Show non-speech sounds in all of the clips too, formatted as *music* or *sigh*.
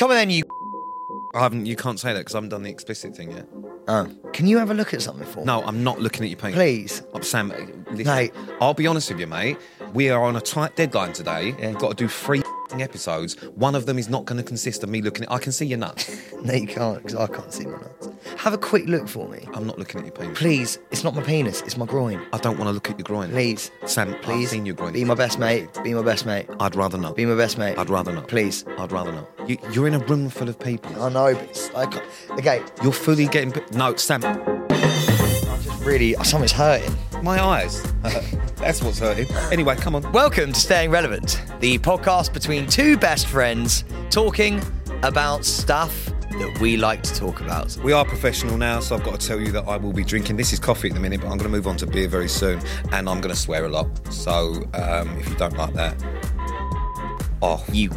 Come on then, you. *laughs* I haven't. You can't say that because I haven't done the explicit thing yet. Oh, can you have a look at something for me? No, I'm not looking at your paint. Please. Oh, Sam, uh, listen, Mate. I'll be honest with you, mate. We are on a tight deadline today. Yeah. We've got to do three *laughs* episodes. One of them is not going to consist of me looking at. I can see your nuts. *laughs* No, you can't, because I can't see my nuts. Have a quick look for me. I'm not looking at your penis. Please, it's not my penis, it's my groin. I don't want to look at your groin. Please. Sam, Please. I've seen your groin. Be my best mate. Be my best mate. I'd rather not. Be my best mate. I'd rather not. Please. I'd rather not. You, you're in a room full of people. I know, but it's, I can't. Okay, You're fully getting. No, Sam, I'm just really. Something's hurting. my eyes. *laughs* That's what's hurting. Anyway, come on. Welcome to Staying Relevant, the podcast between two best friends talking about stuff that we like to talk about. We are professional now, so I've got to tell you that I will be drinking. This is coffee at the minute, but I'm going to move on to beer very soon, and I'm going to swear a lot. So um, if you don't like that, off. You.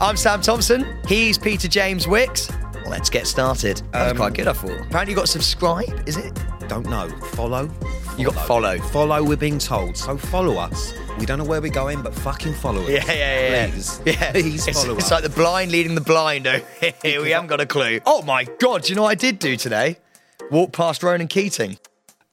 I'm Sam Thompson. He's Peter James Wicks. Let's get started. That was Um, quite good, I thought. Apparently, you got to subscribe, is it? Don't know. Follow. You got follow. Follow. We're being told. So follow us. We don't know where we're going, but fucking follow us. Yeah, yeah, yeah. Please. *laughs* Yeah. Please it's, follow it's us. like the blind leading the blind. over here. we haven't got a clue. Oh my God, do you know what I did do today? Walk past Ronan Keating.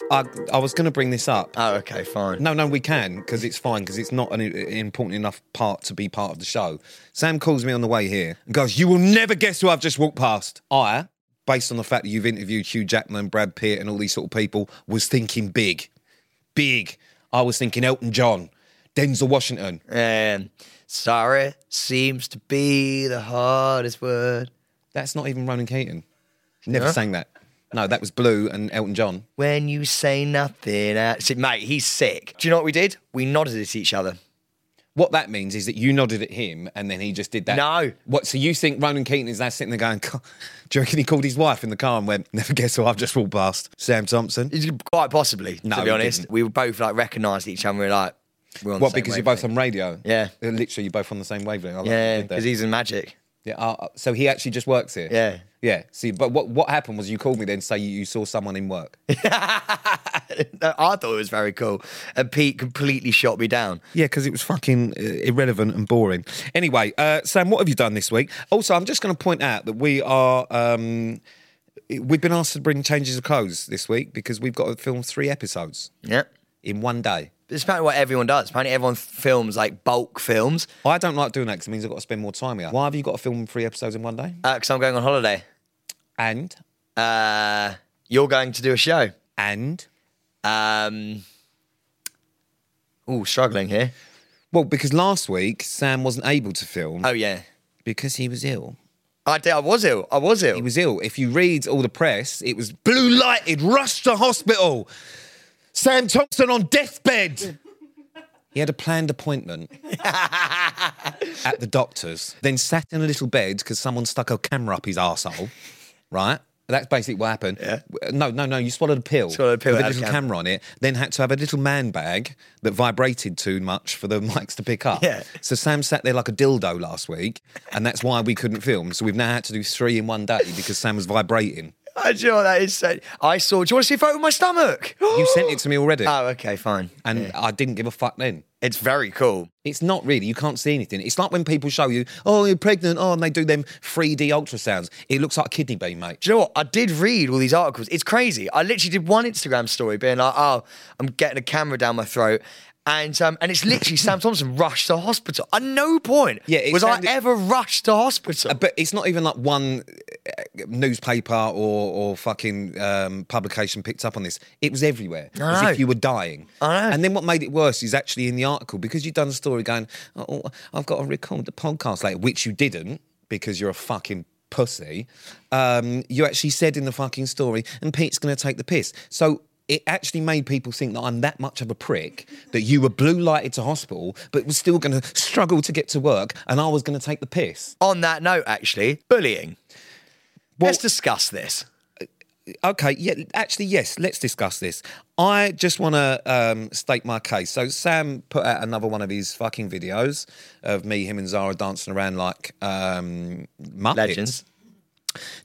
I, I was going to bring this up. Oh, okay, fine. No, no, we can because it's fine because it's not an an important enough part to be part of the show. Sam calls me on the way here and goes, "You will never guess who I've just walked past." I, based on the fact that you've interviewed Hugh Jackman, Brad Pitt, and all these sort of people, was thinking big, big. I was thinking Elton John, Denzel Washington. Um, sorry seems to be the hardest word. That's not even Ronan Keating. Never Yeah? sang that. No, that was Blue and Elton John. When you say nothing, uh, see, mate, he's sick. Do you know what we did? We nodded at each other. What that means is that you nodded at him and then he just did that. No. What? So you think Ronan Keating is there sitting there going, "God," *laughs* do you reckon he called his wife in the car and went, never guess who I've just walked past? Sam Thompson. Quite possibly, No, to he be honest. didn't. We were both like recognised each other. We were like, we're on the What, same because you're both wavelength. on radio? Yeah. Uh, Literally, you're both on the same wavelength. I like Yeah, because he's in magic. Yeah, uh, so he actually just works here? Yeah. Yeah. See, but what, what happened was you called me then say you, you saw someone in work. *laughs* I thought it was very cool. And Pete completely shot me down. Yeah, because it was fucking uh, irrelevant and boring. Anyway, uh, Sam, what have you done this week? Also, I'm just going to point out that we are. Um, we've been asked to bring changes of clothes this week because we've got to film three episodes Yeah. in one day. It's apparently what everyone does. Apparently everyone films like bulk films. I don't like doing that because it means I've got to spend more time here. Why have you got to film three episodes in one day? Because I'm going on holiday. And, Uh, you're going to do a show. and, Um, oh, struggling here. well, because last week Sam wasn't able to film Oh yeah, because he was ill. I did. I was ill. I was ill. He was ill. If you read all the press, it was blue lighted, rushed to hospital. Sam Thompson on deathbed. He had a planned appointment at the doctor's, then sat in a little bed because someone stuck a camera up his arsehole, right? That's basically what happened. Yeah. No, no, no. You swallowed a pill. Swallowed a pill with a little camera on it. Then had to have a little man bag that vibrated too much for the *laughs* mics to pick up. Yeah. So Sam sat there like a dildo last week, and that's why we couldn't film. So we've now had to do three in one day because Sam was vibrating. I *laughs* do you know that is. So, I saw. Do you want to see a photo of my stomach? You sent it to me already, *gasps* Oh, okay, fine. and. I didn't give a fuck then. It's very cool. It's not really. You can't see anything. It's like when people show you, oh, you're pregnant, oh, and they do them 3D ultrasounds. It looks like a kidney bean, mate. Do you know what? I did read all these articles. It's crazy. I literally did one Instagram story being like, "Oh, I'm getting a camera down my throat." And um, and it's literally *laughs* Sam Thompson rushed to hospital. At no point Yeah, was sounded- I ever rushed to hospital. Uh, But it's not even like one uh, newspaper or, or fucking um, publication picked up on this. It was everywhere, I as know. if you were dying. I know. And then what made it worse is actually in the article because you'd done a story going, "Oh, I've got to record the podcast later," which you didn't because you're a fucking pussy. Um, you actually said in the fucking story, and Pete's going to take the piss. So. It actually made people think that I'm that much of a prick that you were blue lighted to hospital, but was still going to struggle to get to work, and I was going to take the piss. On that note, actually, bullying. Let's discuss this. Okay, yeah, actually, yes, let's discuss this. I just want to um, state my case. So, Sam put out another one of his fucking videos of me, him, and Zara dancing around like um, Muppets. Legends.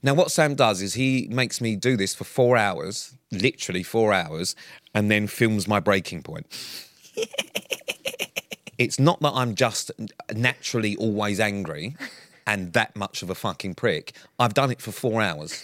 Now, what Sam does is he makes me do this for four hours, literally four hours, and then films my breaking point. *laughs* it's not that I'm just naturally always angry. and that much of a fucking prick. I've done it for four hours.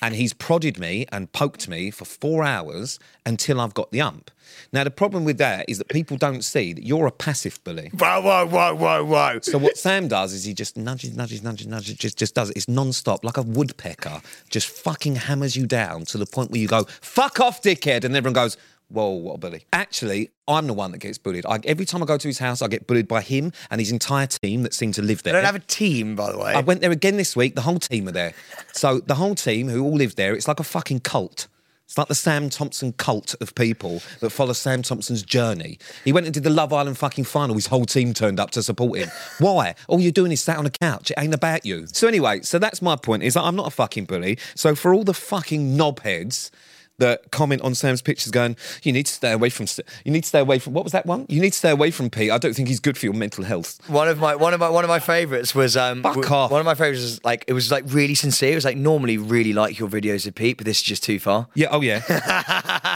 And he's prodded me and poked me for four hours until I've got the ump. Now, the problem with that is that people don't see that you're a passive bully. Whoa, whoa, whoa, whoa, whoa. So what Sam does is he just nudges, nudges, nudges, nudges, just just does it. It's non-stop, like a woodpecker, just fucking hammers you down to the point where you go, "Fuck off, dickhead," and everyone goes, "Whoa, what a bully!" Actually, I'm the one that gets bullied. I, every time I go to his house, I get bullied by him and his entire team that seem to live there. I don't have a team, by the way. I went there again this week. The whole team are there. So the whole team who all live there, it's like a fucking cult. It's like the Sam Thompson cult of people that follow Sam Thompson's journey. He went and did the Love Island fucking final. His whole team turned up to support him. *laughs* Why? All you're doing is sat on a couch. It ain't about you. So anyway, so that's my point. Is that I'm not a fucking bully. So for all the fucking knobheads that comment on Sam's pictures going, you need to stay away from, you need to stay away from, what was that one? You need to stay away from Pete. I don't think he's good for your mental health. One of my one of my one of my favorites was um Fuck w- off. one of my favorites was like it was like really sincere. It was like normally really like your videos of Pete, but this is just too far. Yeah, oh yeah. *laughs*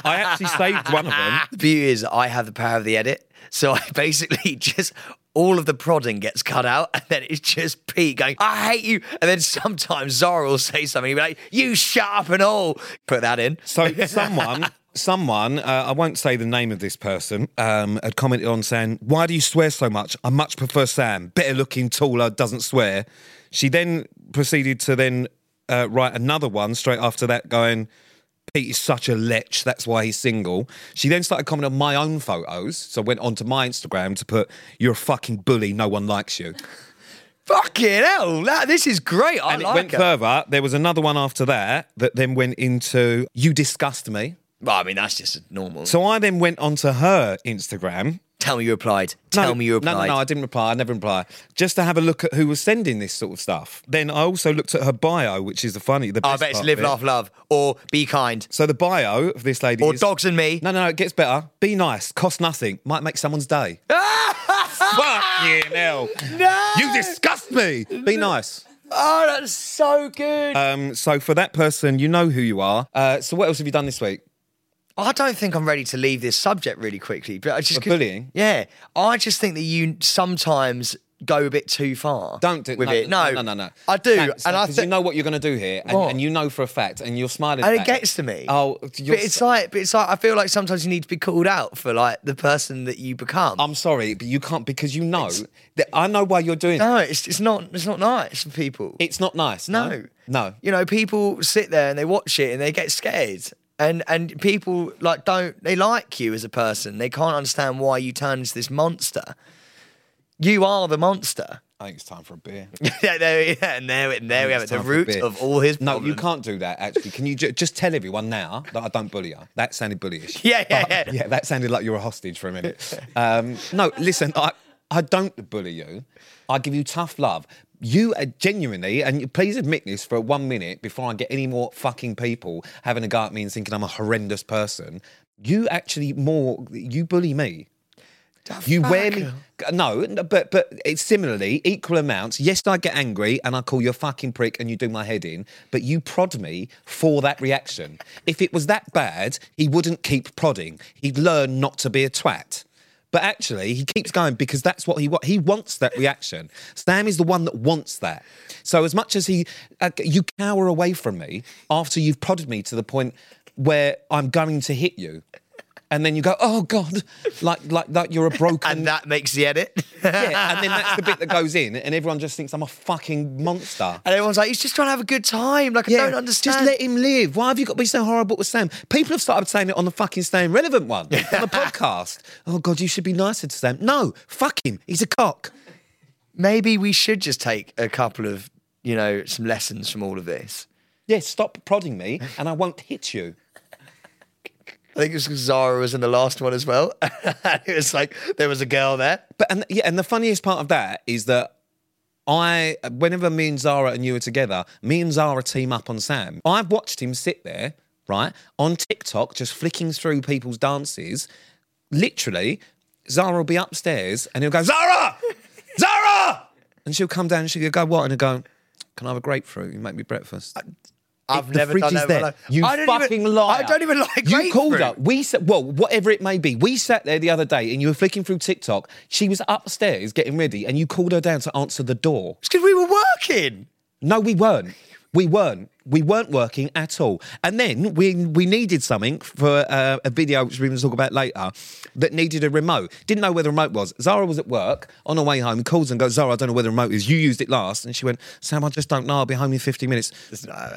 I actually saved one of them. The beauty is I have the power of the edit, so I basically *laughs* just all of the prodding gets cut out, *laughs* and then it's just Pete going, "I hate you," and then sometimes Zara will say something, he'll be like, "You shut up and all." Put that in. So someone, *laughs* someone, uh, I won't say the name of this person, um, had commented on saying, "Why do you swear so much? I much prefer Sam. Better looking, taller, doesn't swear." She then proceeded to then uh, write another one straight after that, going. Pete is such a lech, that's why he's single. She then started commenting on my own photos, so went onto my Instagram to put, You're a fucking bully, no one likes you. Fucking hell, that, this is great. I And like it went it. further. There was another one after that that then went into, You disgust me. Well, I mean, that's just normal. So I then went onto her Instagram. Tell me you replied. Tell me you no, replied. No, no, no, I didn't reply. I never reply. Just to have a look at who was sending this sort of stuff. Then I also looked at her bio, which is the funny. The I best bet it's part live, of it. laugh, love, or be kind, So the bio of this lady or is, dogs and me. No, no, no. It gets better. Be nice. Cost nothing. Might make someone's day. *laughs* Fucking hell. No! You disgust me. Be nice. Oh, that's so good. Um, so for that person, you know who you are. Uh, so what else have you done this week? I don't think I'm ready to leave this subject really quickly, but I just What, bullying? Yeah, I just think that you sometimes go a bit too far. Don't do with no, it. No, no, no, no. I do, and I think you know what you're going to do here, and, and you know for a fact, and you're smiling. and it gets to me. Oh, but it's so- like, but it's like I feel like sometimes you need to be called out for like the person that you become. I'm sorry, but you can't because you know that I know why you're doing. it. no, it's it's not it's not nice for people. It's not nice. No. No, no. You know, people sit there and they watch it and they get scared. And and people like don't they like you as a person. They can't understand why you turn into this monster. You are the monster. I think it's time for a beer. *laughs* yeah, there, yeah, and there, and there we have it. The time for a root of all his No, you can't do that. Actually, can you ju- just tell everyone now that I don't bully you? That sounded bullyish. *laughs* Yeah, yeah, But- yeah. yeah. That sounded like you were a hostage for a minute. Um, no, listen, I I don't bully you. I give you tough love. You are genuinely, and please admit this for one minute before I get any more fucking people having a go at me and thinking I'm a horrendous person. You actually more you bully me. You wear me. No, but but it's similarly equal amounts. Yes, I get angry and I call you a fucking prick and you do my head in, but you prod me for that reaction. If it was that bad, he wouldn't keep prodding. He'd learn not to be a twat. But actually, he keeps going because that's what he wants. He wants that reaction. Sam is the one that wants that. So as much as he, uh, you cower away from me after you've prodded me to the point where I'm going to hit you. And then you go, oh God, like like like you're a *laughs* broken and that makes the edit. yeah, and then that's the bit that goes in, and everyone just thinks I'm a fucking monster. And everyone's like, he's just trying to have a good time. Like, I don't understand. Just let him live. Why have you got to be so horrible with Sam? People have started saying it on the fucking Staying Relevant one, *laughs* on the podcast. Oh, God, you should be nicer to Sam. No, fuck him. He's a cock. Maybe we should just take a couple of, you know, some lessons from all of this. Yeah, stop prodding me, and I won't hit you. I think it was Zara was in the last one as well. *laughs* it was like there was a girl there. But and yeah, and the funniest part of that is that I, whenever me and Zara and you are together, me and Zara team up on Sam. I've watched him sit there, right, on TikTok, just flicking through people's dances. Literally, Zara will be upstairs and he'll go, Zara, Zara, and she'll come down and she'll go, what? And he'll go, can I have a grapefruit? You make me breakfast. I've the never fridge done is that there. You fucking even, liar. I don't even like You called her. We said, well, whatever it may be. We sat there the other day and you were flicking through TikTok. She was upstairs getting ready and you called her down to answer the door. It's because we were working. No, we weren't. We weren't. We weren't working at all. And then we we needed something for uh, a video, which we're going to talk about later, that needed a remote. Didn't know where the remote was. Zara was at work on her way home, calls and goes, Zara, I don't know where the remote is. You used it last. And she went, Sam, I just don't know. I'll be home in 50 minutes.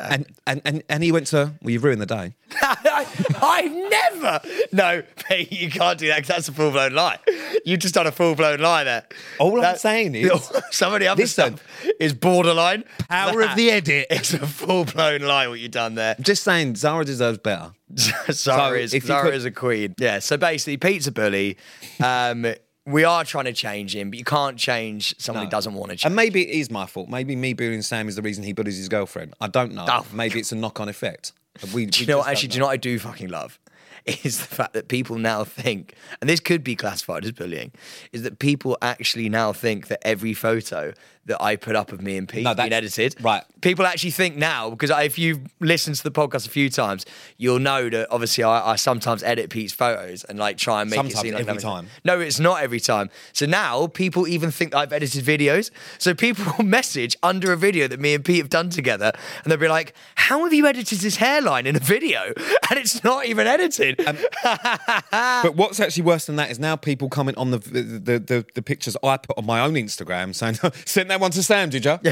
And, and, and, and he went to, well, you've ruined the day. *laughs* I've never. No, Pete, you can't do that 'cause that's a full blown lie. You just done a full blown lie there. All I'm saying is- some of the other Listen. stuff is borderline. Power of the edit. It's a full blown *laughs* lie what you've done there. I'm just saying, Zara deserves better. *laughs* Zara So, is Zara could- is a queen. Yeah. So basically, Pizza bully. Um, we are trying to change him, but you can't change someone who doesn't want to change. And maybe it is my fault. Maybe me bullying Sam is the reason he bullies his girlfriend. I don't know. Oh. maybe it's a knock on effect. We, Do you know what? Actually, do you know what I do fucking love? *laughs* Is the fact that people now think, and this could be classified as bullying, is that people actually now think that every photo that I put up of me and Pete No, being edited, right. People actually think now because if you've listened to the podcast a few times, you'll know that obviously I, I sometimes edit Pete's photos and like try and make Sometimes, it seem like every time. No, it's not every time. So now people even think I've edited videos. So people *laughs* will message under a video that me and Pete have done together, and they'll be like, "How have you edited this hairline in a video?" *laughs* And it's not even edited. Um, but what's actually worse than that is now people comment on the the, the, the pictures I put on my own Instagram saying, *laughs* sent that one to Sam, did you? *laughs*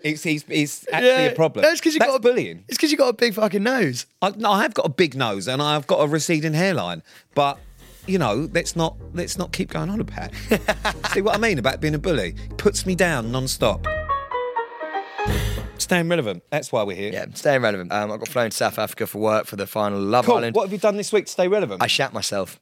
it's, it's, it's actually a problem. That's because you That's got a, bullying. It's because you got a big fucking nose. I, no, I have got a big nose and I've got a receding hairline, but you know, let's not let's not keep going on about. it. *laughs* See what I mean about being a bully? It puts me down non-stop. Staying relevant. That's why we're here. Yeah, staying relevant. Um, I got flown to South Africa for work for the final Love Cool. Island. What have you done this week to stay relevant? I shat myself,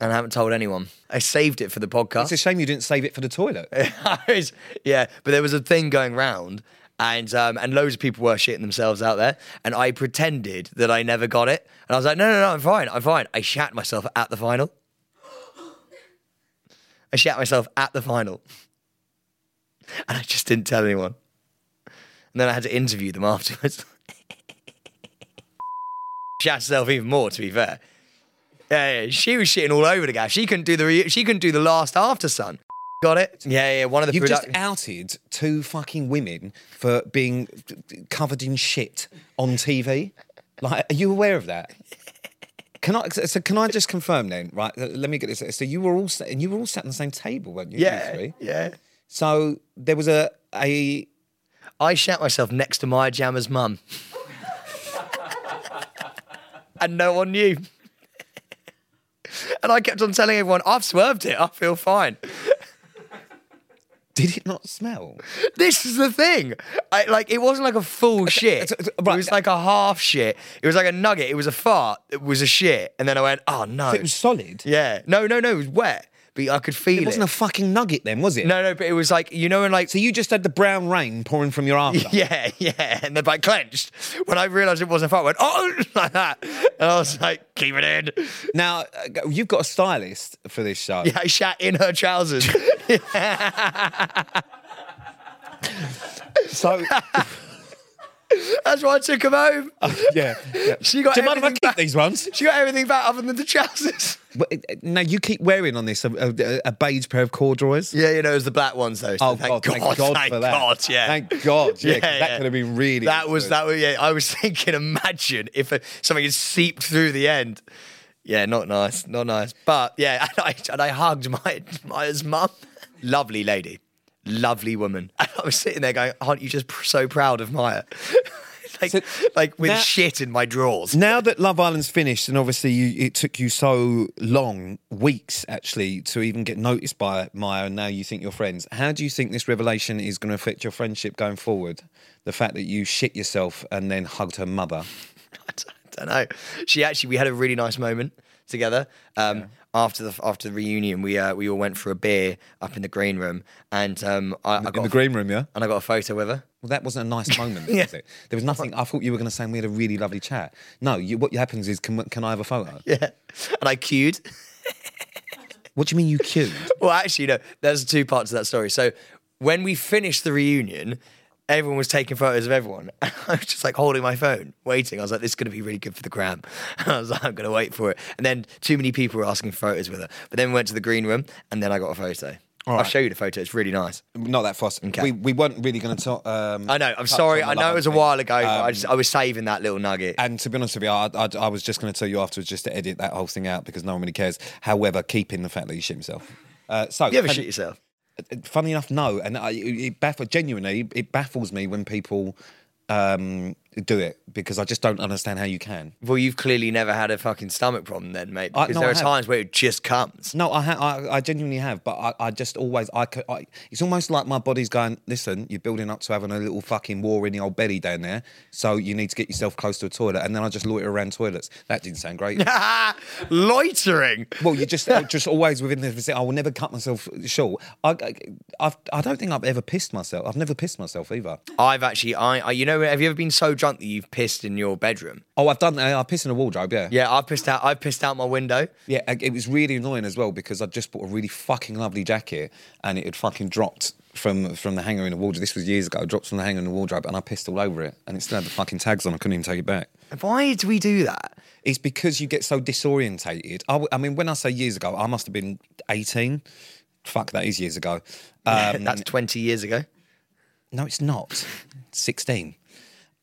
and I haven't told anyone. I saved it for the podcast. it's a shame you didn't save it for the toilet. *laughs* Yeah, but there was a thing going round, and um, and loads of people were shitting themselves out there, and I pretended that I never got it, and I was like, no, no, no, I'm fine, I'm fine. I shat myself at the final. I shat myself at the final, and I just didn't tell anyone. And then I had to interview them *laughs* afterwards. *laughs* shat myself even more, to be fair. Yeah, yeah, she was shitting all over the gaff. She couldn't do the re- she couldn't do the last after sun. Got it? Yeah, yeah. One of the You've produc- just outed two fucking women for being covered in shit on TV. Like, are you aware of that? Can I? So can I just confirm then? Right, let me get this. So you were all sat, and you were all sat on the same table, weren't you? you Yeah, three? yeah. So there was a a I shat myself next to Maya Jama's mum. *laughs* and no one knew. And I kept on telling everyone, I've swerved it, I feel fine. Did it not smell? This is the thing. I, like, it wasn't like a full shit. so- so- It was like a half shit. It was like a nugget. It was a fart. It was a shit. And then I went, oh no. It was solid. yeah. No, no, no. It was wet. But I could feel It it. wasn't a fucking nugget then, was it? no, no, but it was like, you know, and like So you just had the brown rain pouring from your arse. *laughs* Yeah, yeah. And then I clenched. When I realised it wasn't a fart, I went, oh, *laughs* like that. And I was like, keep it in. Now uh, you've got a stylist for this show. Yeah, I shat in her trousers. *laughs* So That's why I took them home. yeah. yeah. *laughs* She got Do you mind if I keep back. these ones? She got everything back other than the trousers. But, uh, Now you keep wearing on this a, a, a beige pair of corduroys. Yeah, you know, it was the black ones though. so Oh thank God! Thank God thank for that. God, yeah. Thank God. Yeah, 'cause *laughs* Yeah, that could have been really. That was that was yeah. I was *laughs* thinking, imagine if uh something had seeped through the end. Yeah, not nice, not nice. But yeah, and I, and I hugged my Maya's mum. Lovely lady, lovely woman. *laughs* And I was sitting there going, "Aren't you just pr- so proud of Maya?" *laughs* like, So like with now- shit in my drawers. Now that Love Island's finished, and obviously you, it took you so long, weeks actually, to even get noticed by Maya, and now you think you're friends. How do you think this revelation is going to affect your friendship going forward? The fact that you shit yourself and then hugged her mother. *laughs* I don't know. She actually, we had a really nice moment together. Um, After the after the reunion, we uh, we all went for a beer up in the green room, and um, I, I got In the green room, yeah? and I got a photo with her. Well, that wasn't a nice *laughs* moment, Yeah. was it? There was nothing. I thought you were going to say we had a really lovely chat. No, you, what happens is, can, can I have a photo? *laughs* Yeah, and I queued. What do you mean you queued? *laughs* Well, actually, no. There's two parts to that story. So when we finished the reunion, everyone was taking photos of everyone. And *laughs* I was just like holding my phone, waiting. I was like, this is going to be really good for the gram. And *laughs* I was like, I'm going to wait for it. And then too many people were asking for photos with her. But then we went to the green room and then I got a photo. I'll show you the photo. It's really nice. Not that fast. Okay. We, we weren't really going to talk. Um, I know. I'm sorry. I know it was a while ago, but I, Um, just, I was saving that little nugget. And to be honest with you, I, I, I was just going to tell you afterwards just to edit that whole thing out because no one really cares. However, keeping the fact that you shit yourself. Uh, so, you ever shit yourself? Funny enough, no. And I, it, baffles, genuinely, it baffles me when people um, do it because I just don't understand how you can. Well, you've clearly never had a fucking stomach problem then, mate. I- Because no, there I are have. times where it just comes. No, I, ha- I, I genuinely have, but I, I just always, I, could, I, it's almost like my body's going, listen, you're building up to having a little fucking war in the old belly down there, so you need to get yourself close to a toilet, and then I just loiter around toilets. That didn't sound great. *laughs* Loitering. well, you just, *laughs* just always within the vicinity. I will never cut myself short. I, I, I've, I don't think I've ever pissed myself. I've never pissed myself either. I've actually, I, I, you know, have you ever been so drunk that you've pissed in your bedroom? Oh, I've done. I pissed in a wardrobe. Yeah. Yeah, I've pissed out. I've pissed out my window. Yeah, it was really annoying as well because I just bought a really fucking lovely jacket and it had fucking dropped from from the hanger in the wardrobe. This was years ago. It dropped from the hanger in the wardrobe and I pissed all over it and it still had the fucking tags on. I couldn't even take it back. Why do we do that? It's because you get so disorientated. I, w- I mean, when I say years ago, I must have been 18. Fuck, that is years ago. *laughs* Um, That's 20 years ago. no, it's not. 16.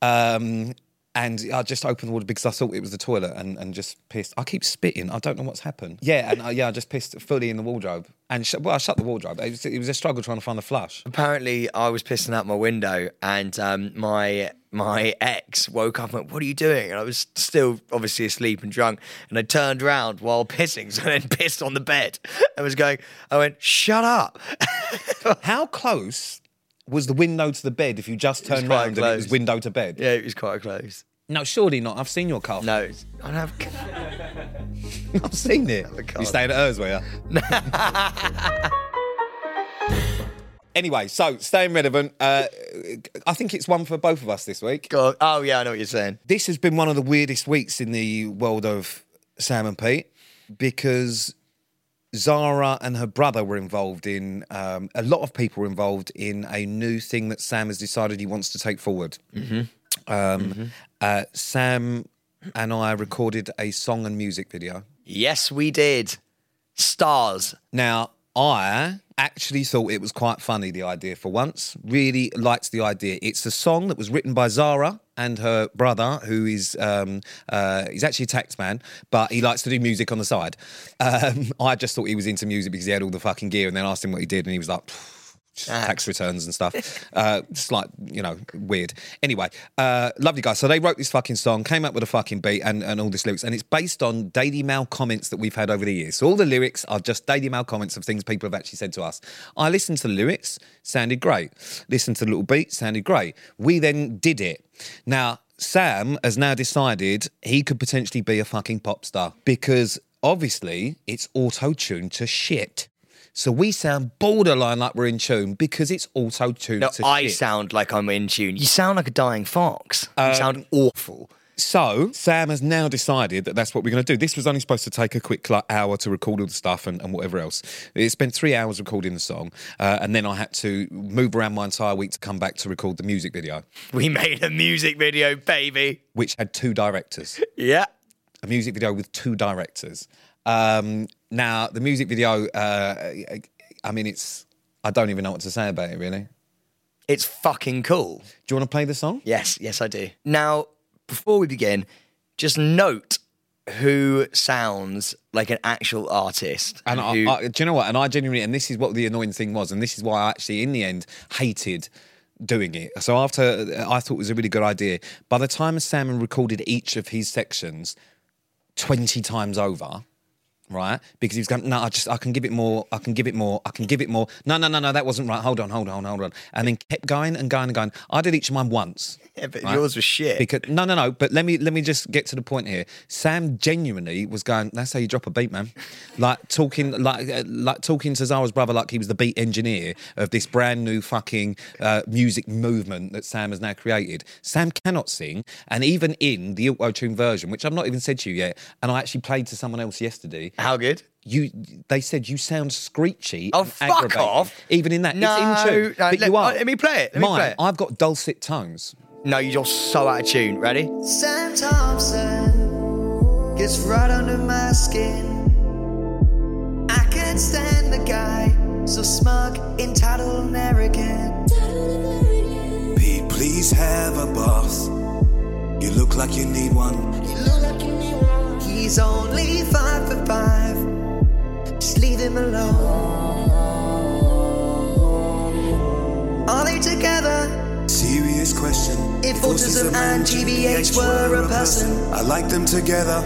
Um, and I just opened the water because I thought it was the toilet and, and just pissed. I keep spitting. I don't know what's happened. Yeah, and uh, yeah, I just pissed fully in the wardrobe. And sh- well, I shut the wardrobe. It was, it was a struggle trying to find the flush. Apparently, I was pissing out my window, and um, my my ex woke up and went, "What are you doing?" And I was still obviously asleep and drunk, and I turned around while pissing, *laughs* so I then pissed on the bed. I was going. I went, "Shut up." *laughs* How close was the window to the bed if you just turned quite round and it was window to bed? yeah, it was quite close. No, surely not. I've seen your car. No, it's- I don't have. *laughs* I've seen it. can't. You stayed at hers, were you? *laughs* anyway, so staying relevant, uh, I think it's one for both of us this week. God. Oh yeah, I know what you're saying. This has been one of the weirdest weeks in the world of Sam and Pete because Zara and her brother were involved in um, a lot of people were involved in a new thing that Sam has decided he wants to take forward. Um, Uh, Sam and I recorded a song and music video. Yes, we did. Stars. Now, I actually thought it was quite funny, the idea for once. Really liked the idea. It's a song that was written by Zara and her brother, who is um, uh, he's actually a tax man, but he likes to do music on the side. Um, I just thought he was into music because he had all the fucking gear, and then asked him what he did, and he was like. just Tax returns and stuff. *laughs* Uh, it's like, you know, weird. Anyway, uh, lovely guys. So they wrote this fucking song, came up with a fucking beat and, and all this lyrics. And it's based on Daily Mail comments that we've had over the years. So all the lyrics are just Daily Mail comments of things people have actually said to us. I listened to the lyrics, sounded great. Listened to the little beat, sounded great. We then did it. Now, Sam has now decided he could potentially be a fucking pop star because obviously it's auto tuned to shit. So we sound borderline like we're in tune because it's auto tuned No, to I shit. sound like I'm in tune. You sound like a dying fox. Um, you sound awful. So Sam has now decided that that's what we're going to do. This was only supposed to take a quick like, hour to record all the stuff and, and whatever else. It spent three hours recording the song, uh, and then I had to move around my entire week to come back to record the music video, We made a music video, baby. which had two directors. Yeah. a music video with two directors. Um, now, the music video, uh, I mean, it's, I don't even know what to say about it, really. It's fucking cool. Do you want to play the song? Yes, yes, I do. Now, before we begin, just note who sounds like an actual artist. And I, who, I, do you know what? And I genuinely, and this is what the annoying thing was, and this is why I actually, in the end, hated doing it. So after I thought it was a really good idea, by the time Sam recorded each of his sections 20 times over, right? Because he was going, no, I just, I can give it more, I can give it more, I can give it more. No, no, no, no, that wasn't right. Hold on, hold on, hold on. And then kept going and going and going. I did each of mine once. *laughs* yeah, but right? yours was shit. Because no, no, no. But let me let me just get to the point here. Sam genuinely was going. That's how you drop a beat, man. Like talking, like uh, like talking to Zara's brother, like he was the beat engineer of this brand new fucking uh, music movement that Sam has now created. Sam cannot sing, and even in the auto tune version, which I've not even said to you yet, and I actually played to someone else yesterday. How good? You, they said you sound screechy. Oh, and fuck off. Even in that, No, it's in tune. no, but let- you are. let me play it, let me Mine, play it. I've got dulcet tones. No, you're so out of tune. Ready? Sam Thompson gets right under my skin. I can't stand the guy, so smug, entitled, and arrogant. Pete, please have a boss. You look like you need one. You look like you need one. He's only five for five. Just leave him alone. Are they together? Serious question. If autism and GBH were a person. I like them together.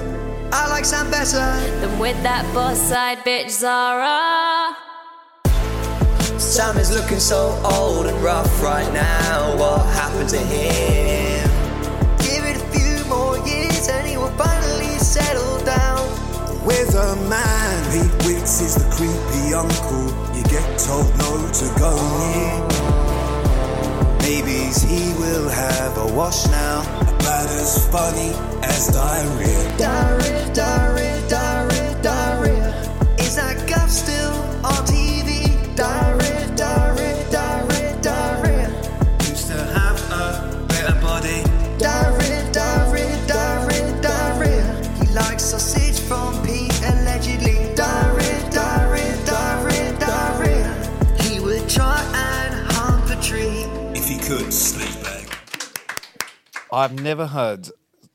I like Sam better. than with that boss side bitch Zara. Sam is looking so old and rough right now. What happened to him? With a man, Pete Wicks is the creepy uncle. You get told no to go near. Maybe he will have a wash now. About as funny as diarrhea. Diarrhea, diarrhea, diarrhea, diarrhea. Is that Guff still on I've never heard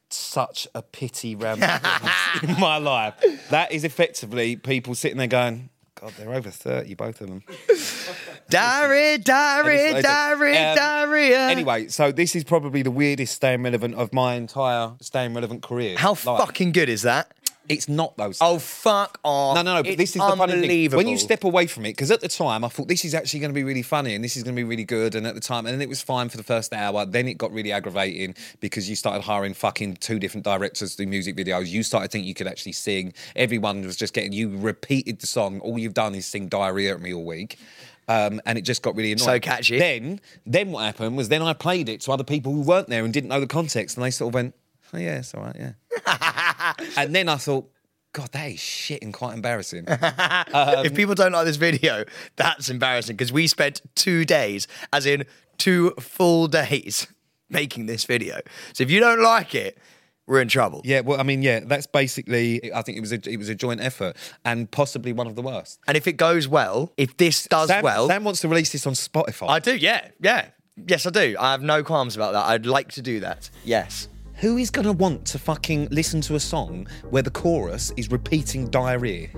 such a pity rant *laughs* in my life. That is effectively people sitting there going, God, they're over 30, both of them. Diarrhea, diarrhea, Listen, diarrhea, um, diarrhea. Anyway, so this is probably the weirdest staying relevant of my entire staying relevant career. How fucking good is that? It's not those. Oh, fuck off. No, no, no. But this is the funny thing. unbelievable. When you step away from it, because at the time I thought this is actually going to be really funny and this is going to be really good, and at the time, and then it was fine for the first hour. Then it got really aggravating because you started hiring fucking two different directors to do music videos. You started thinking you could actually sing. Everyone was just getting you repeated the song. All you've done is sing diarrhea at me all week. Um, and it just got really annoying. So catchy. Then, then what happened was then I played it to other people who weren't there and didn't know the context, and they sort of went, "Oh yeah, it's all right, yeah." *laughs* *laughs* and then I thought, God, that is shit and quite embarrassing. *laughs* if um, people don't like this video, that's embarrassing because we spent two days, as in two full days, *laughs* making this video. So if you don't like it, we're in trouble. Yeah, well, I mean, yeah, that's basically. I think it was a it was a joint effort and possibly one of the worst. And if it goes well, if this does Sam, well, Sam wants to release this on Spotify. I do. Yeah, yeah, yes, I do. I have no qualms about that. I'd like to do that. Yes. Who is going to want to fucking listen to a song where the chorus is repeating diarrhea?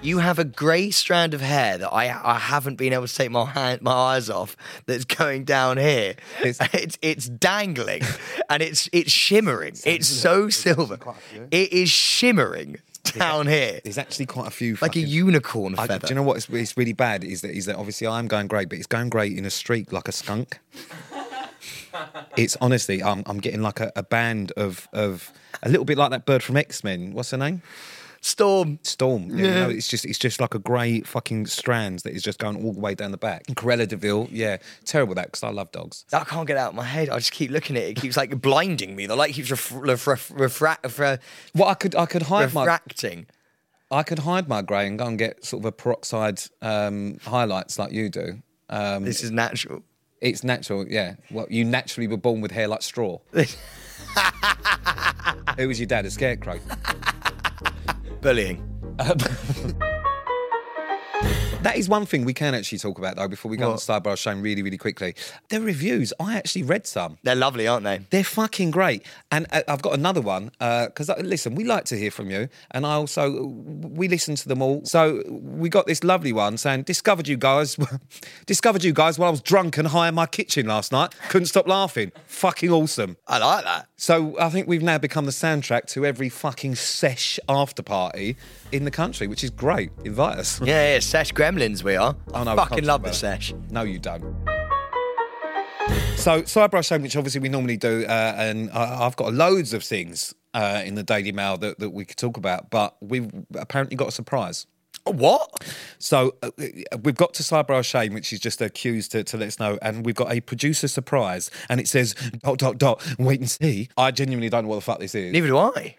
You have a grey strand of hair that I I haven't been able to take my hand, my eyes off. That's going down here. It's *laughs* It's- it's, dangling, and it's it's shimmering. It's so silver. It is shimmering down here, There's actually quite a few. like a fucking- unicorn I, feather. do you know what? It's, it's really bad. Is that is that obviously I'm going great, but it's going great in a streak like a skunk. It's honestly, I'm I'm getting like a, a band of of a little bit like that bird from X Men. What's her name? Storm. Storm. Yeah. You know, it's just it's just like a grey fucking strands that is just going all the way down the back. Corella Deville, yeah, terrible that because I love dogs. I can't get out of my head. I just keep looking at it. It keeps like blinding me. The light keeps ref- ref- ref- refra- refra- Well, I could I could hide my refracting. I could hide my grey and go and get sort of a peroxide um, highlights like you do. Um, This is natural. It's natural, yeah. Well, you naturally were born with hair like straw. *laughs* Who was your dad? A scarecrow. Bullying. *laughs* That is one thing we can actually talk about though before we go on What? to Sidebar Shame really, really quickly. The reviews, I actually read some. They're lovely, aren't they? They're fucking great. And uh, I've got another one because, uh, listen, we like to hear from you. And I also, we listen to them all. So we got this lovely one saying, discovered you guys, *laughs* discovered you guys while I was drunk and high in my kitchen last night. Couldn't stop laughing. Fucking awesome. I like that. So I think we've now become the soundtrack to every fucking sesh after party in the country, which is great. Invite us. Yeah, yeah, Sesh Gremlins we are. Oh, no, I fucking love the. Sesh. No, you don't. So, Sidebar Shame, which obviously we normally do, uh, and I, I've got loads of things uh, in the Daily Mail that, that we could talk about, but we've apparently got a surprise. What? So, uh, we've got to Sidebar Shame, which is just a cues to, to let us know, and we've got a producer surprise, and it says, dot, dot, dot, wait and see. I genuinely don't know what the fuck this is. Neither do I.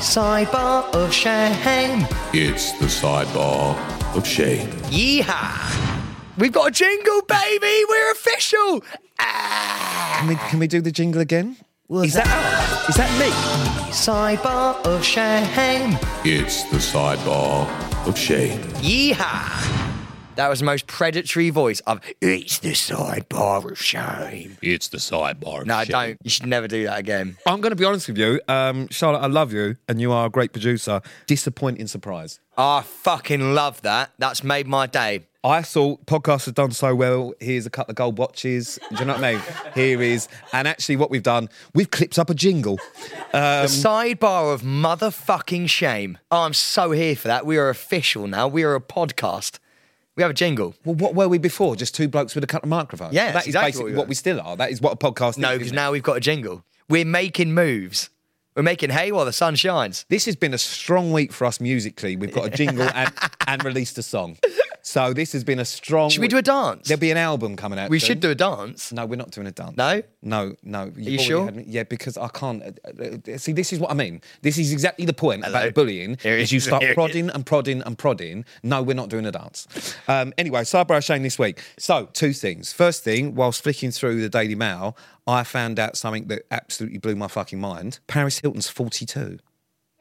Sidebar of shame. It's the sidebar of shame. Yeehaw! We've got a jingle, baby. We're official. Ah. Can we, can we do the jingle again? Is that, that is that me? Sidebar of shame. It's the sidebar of shame. Yeehaw! That was the most predatory voice of It's the sidebar of shame. It's the sidebar of No, shame. don't. You should never do that again. I'm going to be honest with you, um, Charlotte. I love you, and you are a great producer. Disappointing surprise. I fucking love that. That's made my day. I thought podcasts have done so well. Here's a couple of gold watches. Do you know what I mean? *laughs* Here is, and actually, what we've done, we've clipped up a jingle. the sidebar of motherfucking shame. Oh, I'm so here for that. We are official now. We are a podcast. We have a jingle. Well, what were we before? Just two blokes with a couple of microphones. Yeah, that's exactly basically what we what we still are. That is what a podcast No, because now we've got a jingle. We're making moves. We're making hay while the sun shines. This has been a strong week for us musically. We've got a jingle and, *laughs* and released a song. So this has been a strong. Should we do a dance? There'll be an album coming out. We soon. should do a dance. No, we're not doing a dance. No? No, no. You've you sure? Yeah, because I can't. uh, uh, see, this is what I mean. This is exactly the point Hello. about bullying. Here is you start prodding and prodding and prodding. No, we're not doing a dance. Um, anyway, sidebar shame this week. So, two things. First thing, whilst flicking through the Daily Mail, I found out something that absolutely blew my fucking mind. Paris Hilton's 42.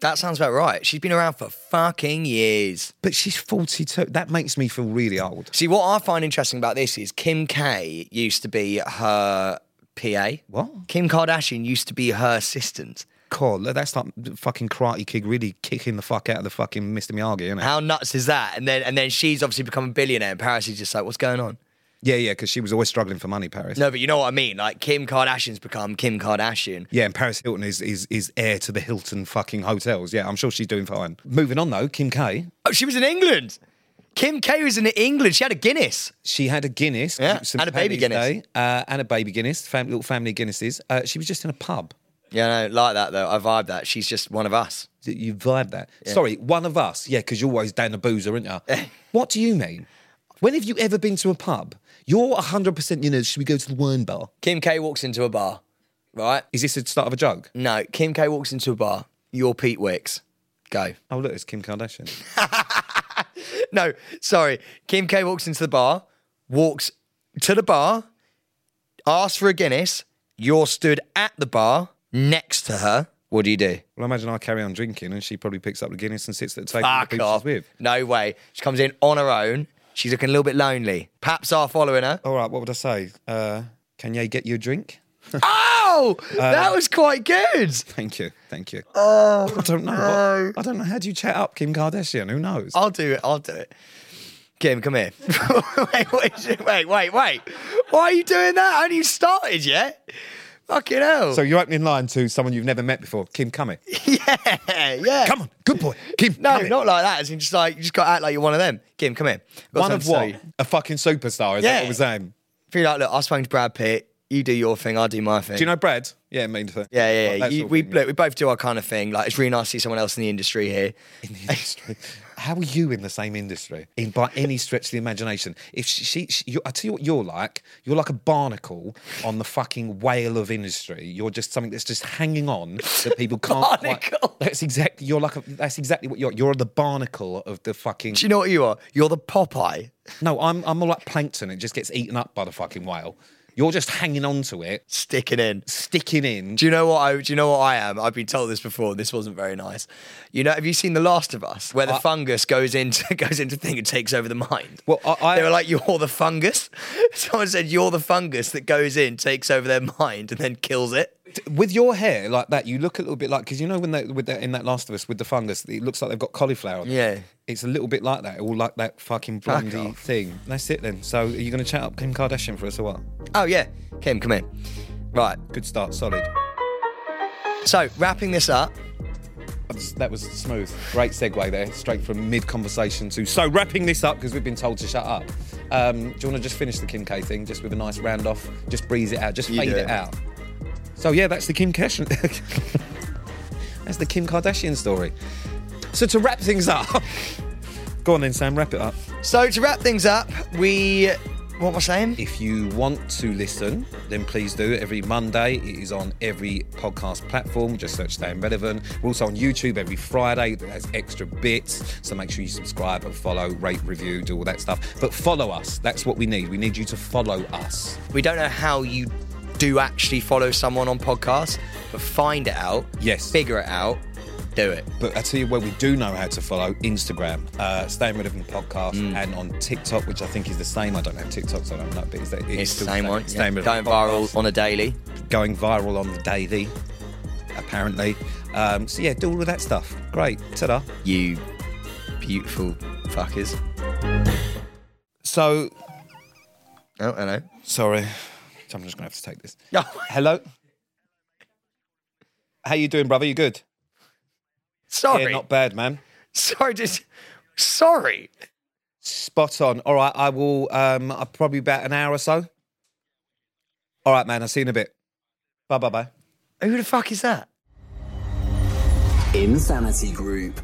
That sounds about right. She's been around for fucking years. But she's 42. That makes me feel really old. See, what I find interesting about this is Kim K used to be her PA. What? Kim Kardashian used to be her assistant. God, that's like fucking Karate Kid really kicking the fuck out of the fucking Mr. Miyagi, isn't it? How nuts is that? And then and then she's obviously become a billionaire, and Paris is just like, what's going on? Yeah, yeah, because she was always struggling for money, Paris. No, but you know what I mean. Like Kim Kardashian's become Kim Kardashian. Yeah, and Paris Hilton is, is is heir to the Hilton fucking hotels. Yeah, I'm sure she's doing fine. Moving on though, Kim K. Oh, she was in England. Kim K was in England. She had a Guinness. She had a Guinness. Yeah, and a baby Guinness. Day, uh, and a baby Guinness, fam- little family Guinnesses. Uh, she was just in a pub. Yeah, no, like that though. I vibe that. She's just one of us. You vibe that. Sorry, one of us. Yeah, because you're always down the boozer, aren't you? *laughs* what do you mean? When have you ever been to a pub? You're 100%, you know, should we go to the wine bar? Kim K walks into a bar, right? Is this the start of a joke? No, Kim K walks into a bar. You're Pete Wicks. Go. Oh, look, it's Kim Kardashian. *laughs* No, sorry. Kim K walks into the bar, walks to the bar, asks for a Guinness. You're stood at the bar next to her. What do you do? well, I imagine I carry on drinking and she probably picks up the Guinness and sits at the table with Fuck the off. she's with. No way. She comes in on her own. She's looking a little bit lonely. Perhaps are following her. All right, what would I say? Uh, can you get you a drink? *laughs* Oh, that was quite good. Thank you, thank you. Oh, I don't know. What- I don't know. How do you chat up Kim Kardashian? Who knows? I'll do it. I'll do it. Kim, come here. *laughs* wait, wait, wait, wait, wait. Why are you doing that? I haven't even started yet. Fucking hell. So you're opening line to someone you've never met before. Kim, come here. *laughs* yeah, yeah. Come on, good boy. Kim, No, come not like that. As in just like you just got to act like you're one of them. Kim, come here. Got One something of to what? A fucking superstar. Is Yeah. that what we're saying? Feel like, look, I spoke to Brad Pitt. You do your thing. I do my thing. Do you know Brad? Yeah, mean to Yeah, yeah, yeah. You, we thing, look, we both do our kind of thing. Like it's really nice to see someone else in the industry here. in the industry. *laughs* How are you in the same industry? In by any stretch of the imagination? If she, she, she you, I tell you what you're like. You're like a barnacle on the fucking whale of industry. You're just something that's just hanging on that people *laughs* can't. quite- Barnacle? that's exactly. You're like. A, that's exactly what you're. You're the barnacle of the fucking. Do you know what you are? You're the Popeye. No, I'm. I'm more like plankton. It just gets eaten up by the fucking whale. You're just hanging on to it, Sticking in. sticking in. Do you know what I? Do you know what I am? I've been told this before. This wasn't very nice. You know, have you seen The Last of Us, where the fungus goes into *laughs* goes into thing and takes over the mind? Well, I- I- they were like, "You're the fungus." *laughs* Someone said, "You're the fungus that goes in, takes over their mind, and then kills it." with your hair like that, you look a little bit like because you know when they with that in that Last of Us with the fungus, it looks like they've got cauliflower. on. Yeah. It's a little bit like that, all like that fucking Fuck blondie thing. That's it then. So are you going to chat up Kim Kardashian for us or what? Oh yeah, Kim, come in. Right. Good start, solid. So wrapping this up. That was smooth. Great segue there, straight from mid conversation to so wrapping this up because we've been told to shut up. Um, do you want to just finish the Kim K thing just with a nice round off? Just breeze it out, just You fade do it. out. So yeah, that's the Kim Kardashian. *laughs* that's the Kim Kardashian story. So to wrap things up, go on then, Sam. Wrap it up. So to wrap things up, we What am I saying? If you want to listen, then please do. Every Monday, it is on every podcast platform. Just search Staying Relevant. We're also on YouTube every Friday. That has extra bits. So make sure you subscribe and follow, rate, review, do all that stuff. But follow us. That's what we need. We need you to follow us. We don't know how you do actually follow someone on podcasts, but find it out. Yes. Figure it out. Do it. But I tell you where we do know how to follow Instagram, uh, Staying Relevant on Podcast, Mm. and on TikTok, which I think is the same. I don't have TikTok, so I don't know, but is that, It's the same one. Staying Yeah. Relevant Going viral Podcast. on a daily. going viral on the daily, apparently. Um, so yeah, do all of that stuff. Great. Ta-da. You beautiful fuckers. So Oh, hello. sorry, So I'm just gonna have to take this. No. *laughs* Hello. How you doing, brother? You good? Sorry. Yeah, not bad, man. Sorry. Just sorry. Spot on. All right, I will. Um, I'll probably about an hour or so. All right, man. I'll see you in a bit. Bye, bye, bye. Who the fuck is that? Insanity Group.